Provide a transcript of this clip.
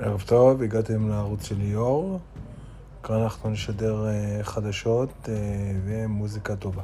ערב טוב, הגעתם לערוץ של ליאור. כאן אנחנו נשדר אה, חדשות אה, ומוזיקה טובה.